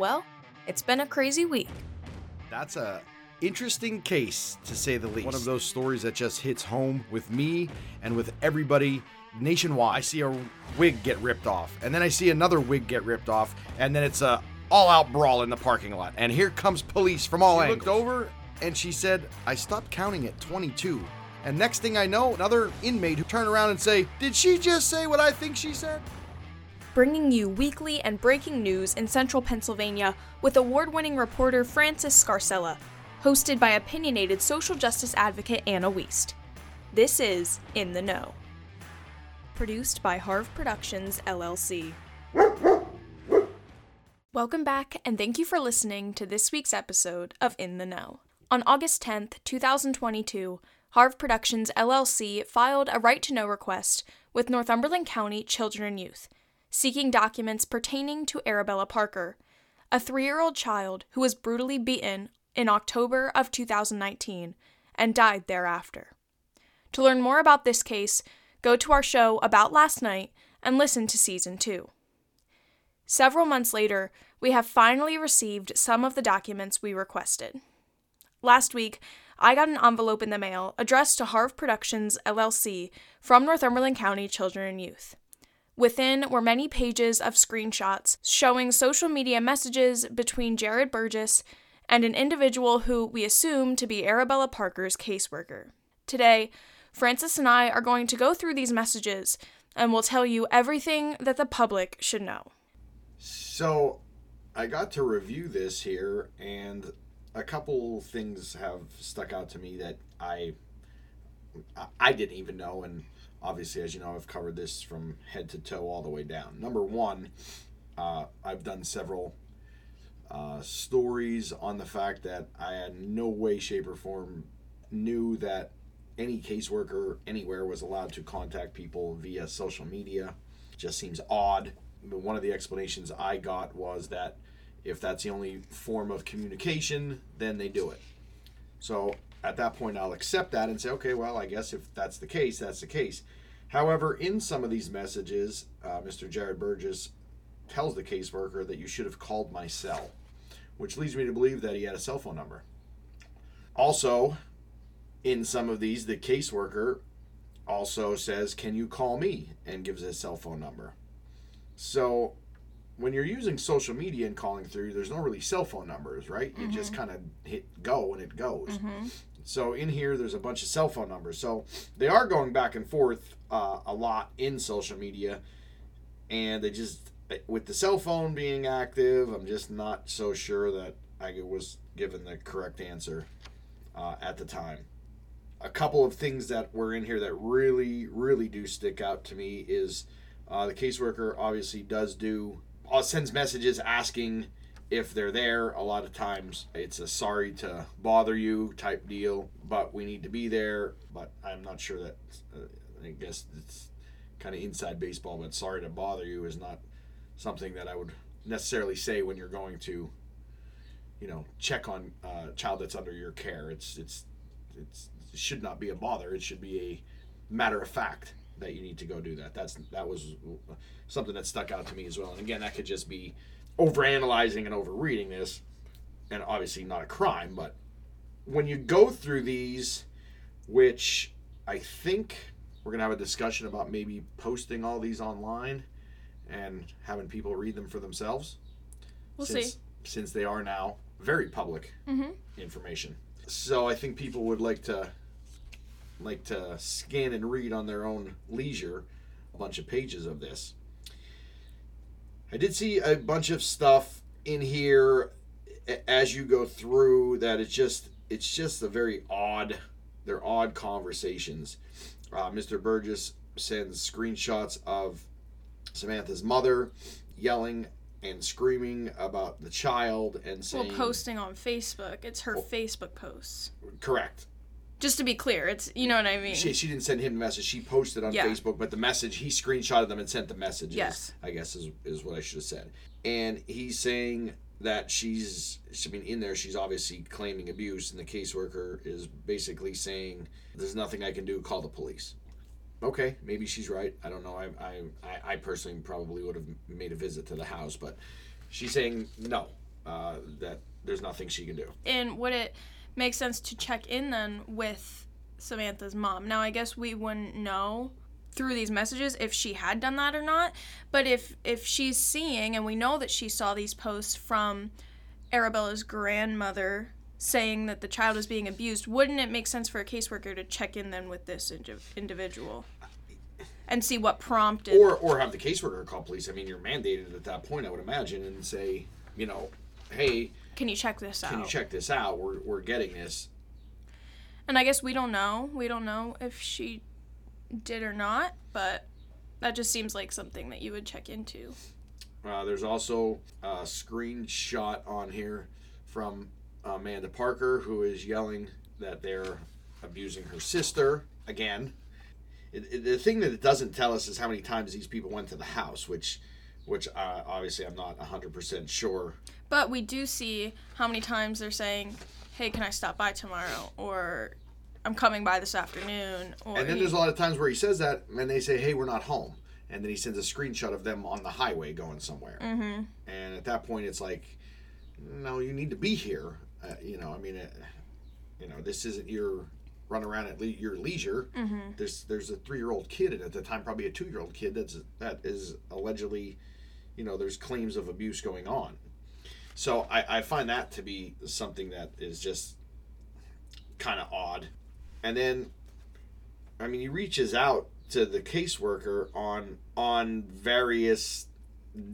Well, it's been a crazy week. That's a interesting case to say the least. One of those stories that just hits home with me and with everybody nationwide. I see a wig get ripped off, and then I see another wig get ripped off, and then it's a all-out brawl in the parking lot. And here comes police from all she angles. looked over and she said, "I stopped counting at 22." And next thing I know, another inmate who turned around and say, "Did she just say what I think she said?" Bringing you weekly and breaking news in central Pennsylvania with award winning reporter Francis Scarcella, hosted by opinionated social justice advocate Anna Wiest. This is In the Know. Produced by Harv Productions, LLC. Welcome back, and thank you for listening to this week's episode of In the Know. On August 10th, 2022, Harv Productions LLC filed a right to know request with Northumberland County Children and Youth, seeking documents pertaining to Arabella Parker, a three year old child who was brutally beaten in October of 2019 and died thereafter. To learn more about this case, go to our show about last night and listen to season 2. Several months later, we have finally received some of the documents we requested. Last week, I got an envelope in the mail addressed to Harv Productions LLC from Northumberland County Children and Youth. Within were many pages of screenshots showing social media messages between Jared Burgess and an individual who we assume to be Arabella Parker's caseworker. Today, Francis and I are going to go through these messages and will tell you everything that the public should know. So, I got to review this here, and a couple things have stuck out to me that I I didn't even know, and obviously, as you know, I've covered this from head to toe all the way down. Number one, uh, I've done several uh, stories on the fact that I had no way, shape, or form knew that any caseworker anywhere was allowed to contact people via social media. Just seems odd. But one of the explanations I got was that if that's the only form of communication, then they do it. So at that point, I'll accept that and say, okay, well, I guess if that's the case, that's the case. However, in some of these messages, uh, Mr. Jared Burgess tells the caseworker that you should have called my cell, which leads me to believe that he had a cell phone number. Also, in some of these, the caseworker also says, Can you call me? and gives his cell phone number. So when you're using social media and calling through, there's no really cell phone numbers, right? You mm-hmm. just kind of hit go and it goes. Mm-hmm. So in here, there's a bunch of cell phone numbers. So they are going back and forth uh, a lot in social media, and they just with the cell phone being active, I'm just not so sure that I was given the correct answer uh, at the time. A couple of things that were in here that really, really do stick out to me is uh, the caseworker obviously does do uh, sends messages asking if they're there. A lot of times it's a sorry to bother you type deal, but we need to be there. But I'm not sure that, uh, I guess it's kind of inside baseball, but sorry to bother you is not something that I would necessarily say when you're going to, you know, check on a child that's under your care. It's, it's, it's, it should not be a bother. It should be a matter of fact that you need to go do that. That's that was something that stuck out to me as well. And again, that could just be overanalyzing and overreading this, and obviously not a crime. But when you go through these, which I think we're gonna have a discussion about maybe posting all these online and having people read them for themselves. We'll since, see. Since they are now very public mm-hmm. information. So I think people would like to like to scan and read on their own leisure a bunch of pages of this. I did see a bunch of stuff in here as you go through that it's just it's just a very odd they're odd conversations. Uh, Mr. Burgess sends screenshots of Samantha's mother yelling and screaming about the child and saying well posting on Facebook. It's her well, Facebook posts. Correct. Just to be clear, it's you know what I mean. She, she didn't send him the message. She posted on yeah. Facebook, but the message he screenshotted them and sent the messages. Yes, I guess is is what I should have said. And he's saying that she's I mean in there she's obviously claiming abuse, and the caseworker is basically saying there's nothing I can do. Call the police. Okay, maybe she's right. I don't know. I I I personally probably would have made a visit to the house, but she's saying no. uh, that there's nothing she can do. And would it make sense to check in then with Samantha's mom? Now, I guess we wouldn't know through these messages if she had done that or not. But if if she's seeing, and we know that she saw these posts from Arabella's grandmother saying that the child is being abused, wouldn't it make sense for a caseworker to check in then with this indiv- individual and see what prompted? Or or have the caseworker call police. I mean, you're mandated at that point, I would imagine, and say, you know, hey, can you check this out? can you check this out? We're we're getting this. And I guess we don't know. We don't know if she did or not, but that just seems like something that you would check into. Uh, there's also a screenshot on here from Amanda Parker, who is yelling that they're abusing her sister again. It, it- the thing that it doesn't tell us is how many times these people went to the house, which, which uh, obviously I'm not 100% sure. But we do see how many times they're saying, "Hey, can I stop by tomorrow?" or "I'm coming by this afternoon." Or And then there's a lot of times where he says that, and they say, "Hey, we're not home," and then he sends a screenshot of them on the highway going somewhere. mm-hmm. And at that point, it's like, no, you need to be here. Uh, you know, I mean, uh, you know, this isn't your run around at le- your leisure. Mm-hmm. There's there's a three year old kid, and at the time probably a two year old kid that's that is allegedly, you know, there's claims of abuse going on. So I, I find that to be something that is just kind of odd. And then, I mean, he reaches out to the caseworker on on various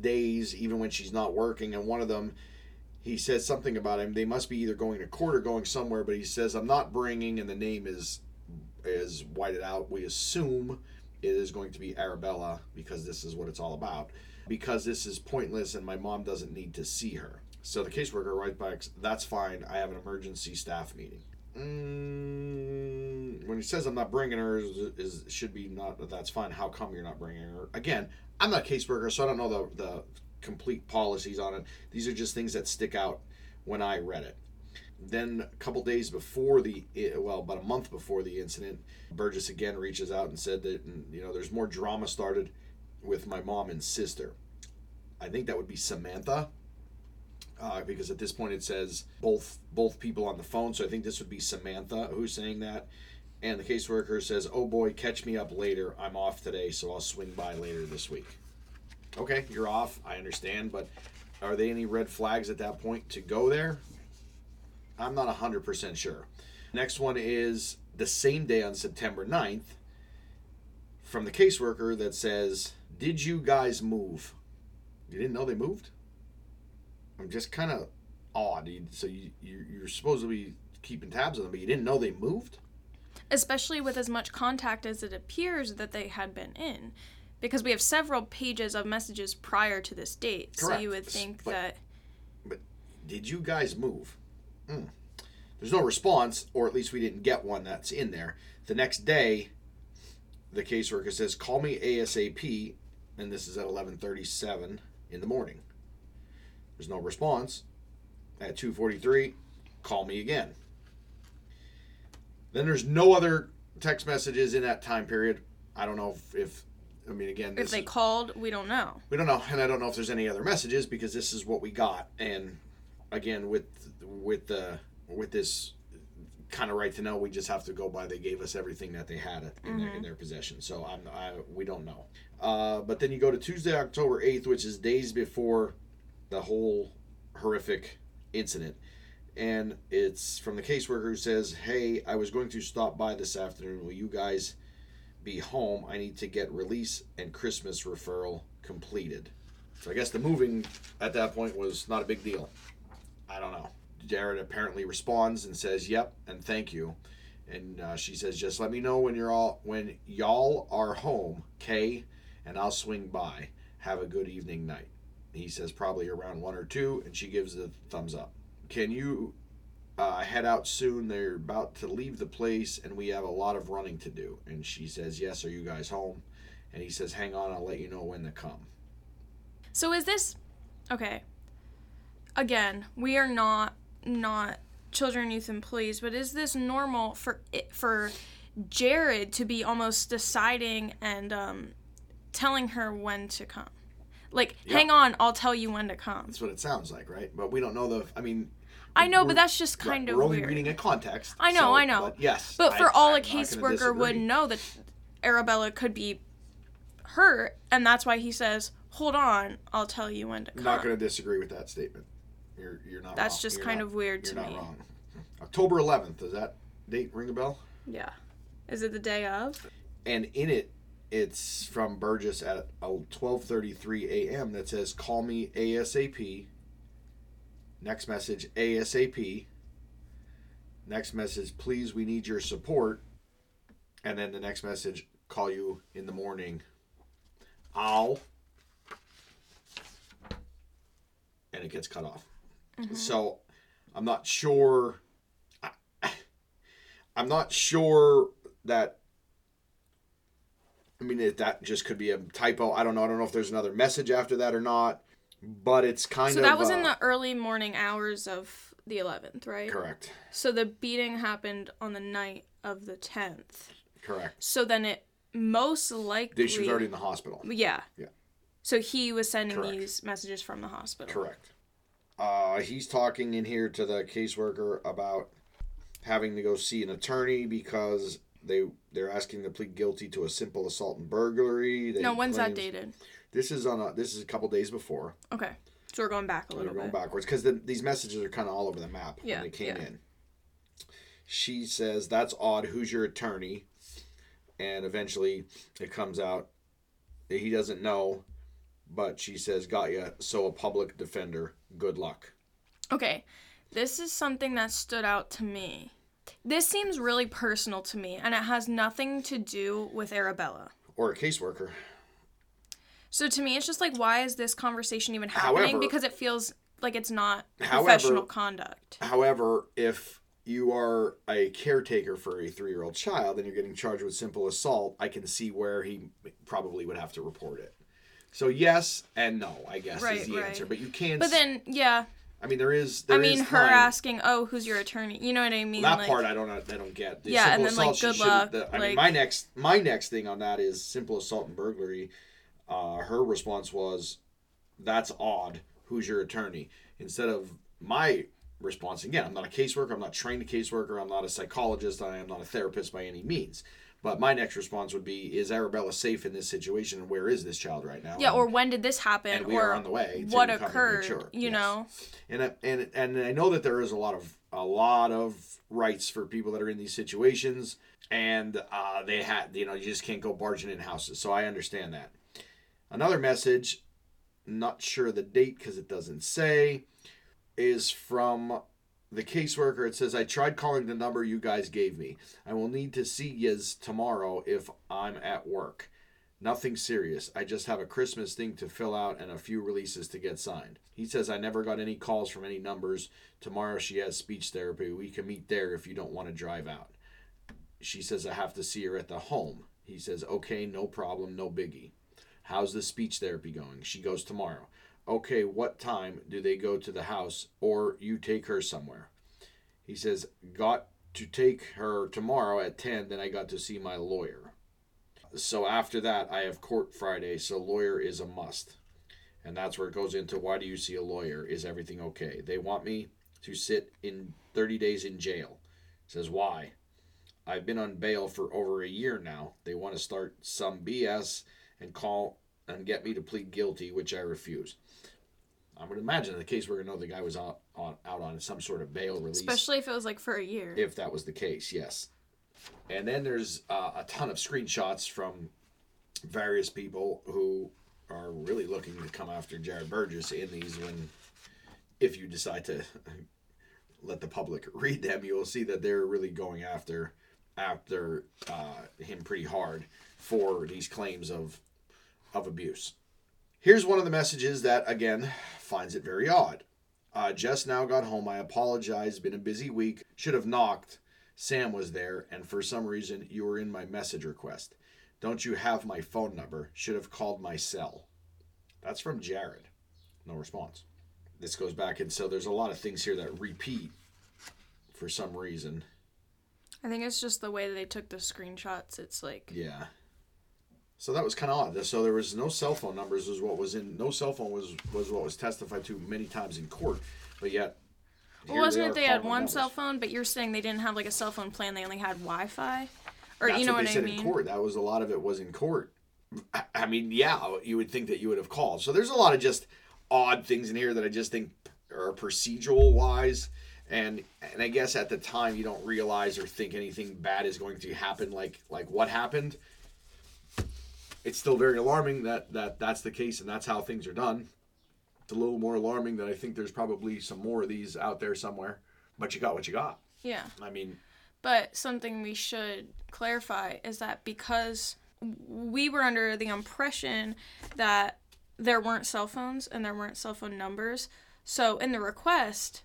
days, even when she's not working. And one of them, he says something about him. They must be either going to court or going somewhere. But he says, "I'm not bringing," and the name is is whited out. We assume it is going to be Arabella because this is what it's all about. Because this is pointless, and my mom doesn't need to see her. So the caseworker writes back, "That's fine. I have an emergency staff meeting." Mm, when he says I'm not bringing her, is, is should be not. That's fine. How come you're not bringing her? Again, I'm not a caseworker, so I don't know the the complete policies on it. These are just things that stick out when I read it. Then a couple days before the well, about a month before the incident, Burgess again reaches out and said that you know there's more drama started with my mom and sister. I think that would be Samantha, uh, because at this point it says both both people on the phone. So I think this would be Samantha who's saying that. And the caseworker says, "Oh boy, catch me up later. I'm off today, so I'll swing by later this week." Okay, you're off. I understand, but are there any red flags at that point to go there? I'm not 100% sure. Next one is the same day on September 9th from the caseworker that says, Did you guys move? You didn't know they moved? I'm just kind of odd. So you, you, you're supposed to be keeping tabs on them, but you didn't know they moved? Especially with as much contact as it appears that they had been in, because we have several pages of messages prior to this date. So you would think But- that But Did you guys move? Hmm. There's no response, or at least we didn't get one that's in there. The next day, the caseworker says, "Call me ASAP," and this is at 11:37 in the morning. There's no response. At 2:43, call me again. Then there's no other text messages in that time period. I don't know if, if I mean again, if they is- called, we don't know. we don't know, and I don't know if there's any other messages because this is what we got. And again, with with the with this kind of right to know, we just have to go by. They gave us everything that they had in, their, in their possession, so I'm I, we don't know. Uh, but then you go to Tuesday, October eighth, which is days before the whole horrific incident. And it's from the caseworker who says, Hey, I was going to stop by this afternoon. Will you guys be home? I need to get release and Christmas referral completed. So I guess the moving at that point was not a big deal. I don't know. Jared apparently responds and says, "Yep," and thank you. And uh, she says, "Just let me know when you're all when y'all are home, Kay, and I'll swing by. Have a good evening night." He says probably around one or two, and she gives the thumbs up. Can you uh, head out soon? They're about to leave the place, and we have a lot of running to do. And she says, "Yes, are you guys home?" And he says, "Hang on, I'll let you know when to come." So is this okay? Again, we are not not children, youth, employees, but is this normal for it, for Jared to be almost deciding and um, telling her when to come? Like, Yeah. hang on, I'll tell you when to come. That's what it sounds like, right? But we don't know the. I mean, I know, but that's just kind of We're only weird. reading a context. I know, so- I know. But yes. But I- for all I'm a caseworker would know that Arabella could be hurt, and that's why he says, "Hold on, I'll tell you when to I'm come." not going to disagree with that statement. You're you're not. That's wrong. just You're kind not- of weird You're to not me. wrong. October 11th. Does that date ring a bell? Yeah. Is it the day of? and in it it's from burgess at uh, 12.33 a.m that says call me asap next message asap next message please we need your support. And then the next message call you in the morning. Ow. And it gets cut off. Mm-hmm. So i'm not sure I, i'm not sure that I mean, it, that just could be a typo. I don't know. I don't know if there's another message after that or not. But it's kind So of. So that was in uh, the early morning hours of the 11th, right? Correct. So the beating happened on the night of the 10th. Correct. So then it most likely. She was already in the hospital. Yeah. Yeah. So he was sending Correct. these messages from the hospital. Correct. Uh, he's talking in here to the caseworker about having to go see an attorney because they they're asking to plead guilty to a simple assault and burglary. They No, when's that dated? This is on a this is a couple days before. Okay. So we're going back a We're little going bit. backwards because the, these messages are kind of all over the map Yeah, when they came yeah. in. She says, "That's odd. Who's your attorney?" And eventually, it comes out that he doesn't know, but she says, "Got ya." So a public defender. Good luck. Okay. This is something that stood out to me. This seems really personal to me, and it has nothing to do with Arabella. Or a caseworker. So to me, it's just like, why is this conversation even happening? However- because it feels like it's not However- professional conduct. However, if you are a caretaker for a three-year-old child and you're getting charged with simple assault, I can see where he probably would have to report it. So yes and no, I guess Right, is the right. answer. But you can't. But then, yeah, I mean, there is. I mean, her time. asking, "Oh, who's your attorney?" You know what I mean? that like, part I don't. I don't get. The Yeah, and then, like, assault, she good luck, the- I like- mean, my next my next thing on that is simple assault and burglary. Uh, her response was, "That's odd. Who's your attorney?" Instead of my response. Again, I'm not a caseworker. I'm not trained a caseworker. I'm not a psychologist. I am not a therapist by any means. But my next response would be: Is Arabella safe in this situation? And where is this child right now? yeah, And- or when did this happen? and we or are on the way what occurred? sure. You Yes. know? and I, and and I know that there is a lot of a lot of rights for people that are in these situations, and uh, they had you know you just can't go barging in houses. So I understand that. Another message, not sure the date because it doesn't say, is from the caseworker. It says I tried calling the number you guys gave me. I will need to see yous tomorrow if I'm at work. Nothing serious. I just have a Christmas thing to fill out and a few releases to get signed. He says I never got any calls from any numbers. Tomorrow she has speech therapy. We can meet there if you don't want to drive out. She says I have to see her at the home. He says, okay, no problem, no biggie. How's the speech therapy going? She goes tomorrow. Okay, what time do they go to the house or you take her somewhere? He says, got to take her tomorrow at 10, then I got to see my lawyer. So after that, I have court Friday, so lawyer is a must. And that's where it goes into why do you see a lawyer? Is everything okay? They want me to sit in 30 days in jail. Says why? I've been on bail for over a year now. They want to start some BS and call and get me to plead guilty, which I refuse. I would imagine in the case we're gonna know the guy was out on out on some sort of bail release Especially if it was like for a year. if that was the case, yes. And then there's uh, a ton of screenshots from various people who are really looking to come after Jared Burgess in these. When, if you decide to let the public read them, you will see that they're really going after after uh, him pretty hard for these claims of of abuse. Here's one of the messages that again finds it very odd. Uh, just now got home. I apologize. Been a busy week. Should have knocked. Sam was there, and for some reason, you were in my message request. Don't you have my phone number? Should have called my cell. That's from Jared. No response. This goes back, and so there's a lot of things here that repeat for some reason. I think it's just the way they took the screenshots. It's like Yeah. So that was kind of odd. So there was no cell phone numbers. Was what was in no cell phone was was what was testified to many times in court, but yet. Well, wasn't are it they had one numbers. cell phone, but you're saying they didn't have like a cell phone plan, they only had Wi Fi? Or That's you know what what, they I said mean? in court. That was a lot of it was in court. I, I mean, yeah, you would think that you would have called. So there's a lot of just odd things in here that I just think are procedural wise, and and I guess at the time you don't realize or think anything bad is going to happen. Like like what happened. It's still very alarming that that that's the case and that's how things are done. It's a little more alarming that I think there's probably some more of these out there somewhere. But you got what you got. Yeah. I mean, But something we should clarify is that because we were under the impression that there weren't cell phones and there weren't cell phone numbers, so in the request,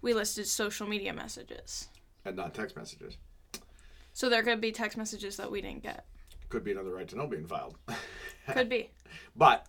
we listed social media messages. and not text messages. So there could be text messages that we didn't get. Could be another right to know being filed. Could be. But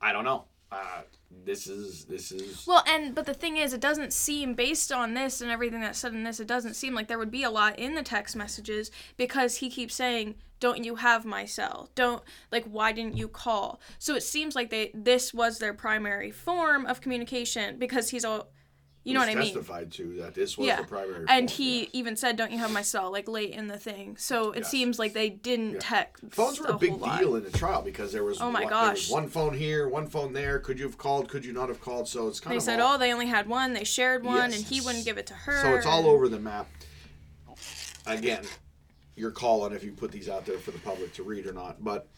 I don't know. Uh, this is this is Well, and but the thing is, it doesn't seem based on this and everything that's said in this, it doesn't seem like there would be a lot in the text messages because he keeps saying, "Don't you have my cell? Don't like why didn't you call?" So it seems like they this was their primary form of communication because he's all, you know what I mean? testified to that this was Yeah, the primary. and phone, he yes. even said, "Don't you have my cell?" Like late in the thing. So it Yes. seems like they didn't text. phones were a big whole lot. deal in the trial because there was Oh my one, gosh. one phone here, one phone there. Could you have called? Could you not have called? So it's kind They of They said, all, "Oh, they only had one. They shared one, Yes. and he wouldn't give it to her." so it's all over the map. Again, your call on if you put these out there for the public to read or not. But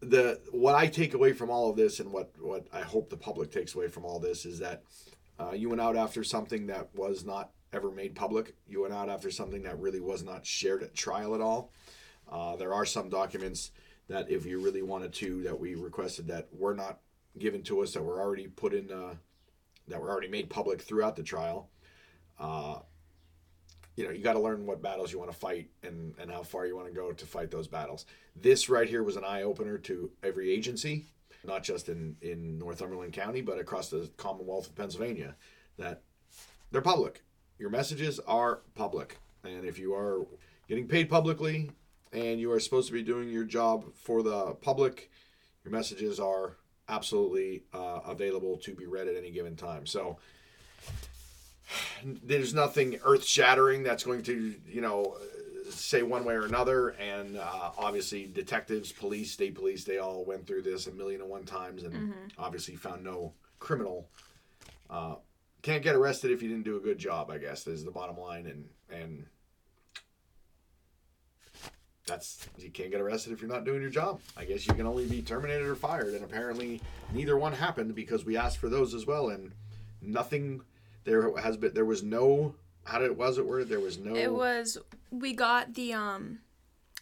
the what I take away from all of this, and what what I hope the public takes away from all this, is that uh, you went out after something that was not ever made public. You went out after something that really was not shared at trial at all. Uh, there are some documents that, if you really wanted to, that we requested that were not given to us that were already put in, uh, that were already made public throughout the trial. Uh, you know, you got to learn what battles you want to fight and, and how far you want to go to fight those battles. This right here was an eye opener to every agency, not just in, in Northumberland County, but across the Commonwealth of Pennsylvania, that they're public. Your messages are public. And if you are getting paid publicly and you are supposed to be doing your job for the public, your messages are absolutely uh, available to be read at any given time. So there's nothing earth shattering that's going to, you know, say one way or another. And uh, obviously, detectives, police, state police, they all went through this a million and one times and obviously found no criminal. Uh, can't get arrested if you didn't do a good job, I guess, is the bottom line. And, and that's you can't get arrested if you're not doing your job. I guess you can only be terminated or fired, and apparently neither one happened because we asked for those as well, and nothing. There has been there was no how did was it worded? There was no. It was we got the um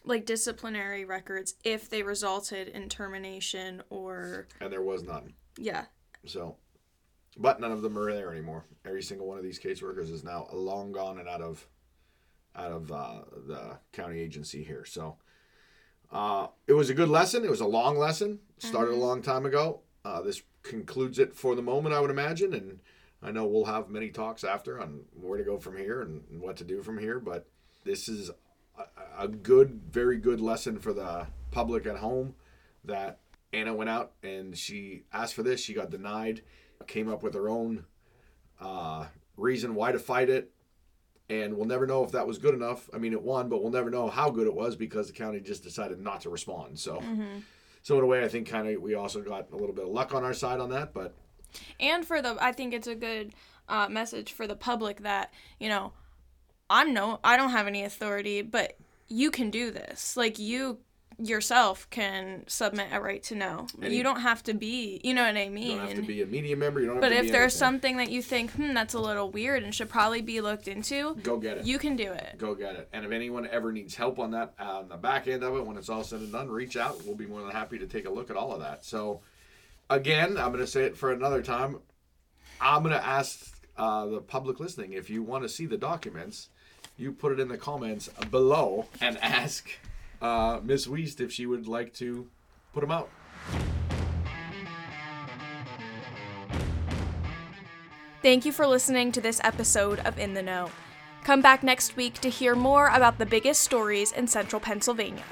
like disciplinary records if they resulted in termination or and there was none. yeah. So, but none of them are there anymore. Every single one of these caseworkers is now long gone and out of out of uh, the county agency here. So, uh, it was a good lesson. It was a long lesson. Started a long time ago. Uh, this concludes it for the moment, I would imagine, and I know we'll have many talks after on where to go from here and, what to do from here. But this is a, a good, very good lesson for the public at home that Anna went out and she asked for this. She got denied. Came up with her own uh, reason why to fight it, and we'll never know if that was good enough. I mean, it won, but we'll never know how good it was because the county just decided not to respond. So, so in a way, I think kind of we also got a little bit of luck on our side on that. But And for the I think it's a good uh, message for the public that, you know, I'm no I don't have any authority, but you can do this. Like you yourself can submit a right to know. Any- you don't have to be, you know what I mean? you don't have to be a media member. You don't have but if there's anything. something that you think, hmm, that's a little weird and should probably be looked into, go get it. you can do it. go get it. And if anyone ever needs help on that, uh, on the back end of it, when it's all said and done, reach out. We'll be more than happy to take a look at all of that. So, again, I'm going to say it for another time. I'm going to ask uh, the public listening if you want to see the documents, you put it in the comments below and ask uh, Miss Wiest if she would like to put them out. Thank you for listening to this episode of In the Know. Come back next week to hear more about the biggest stories in central Pennsylvania.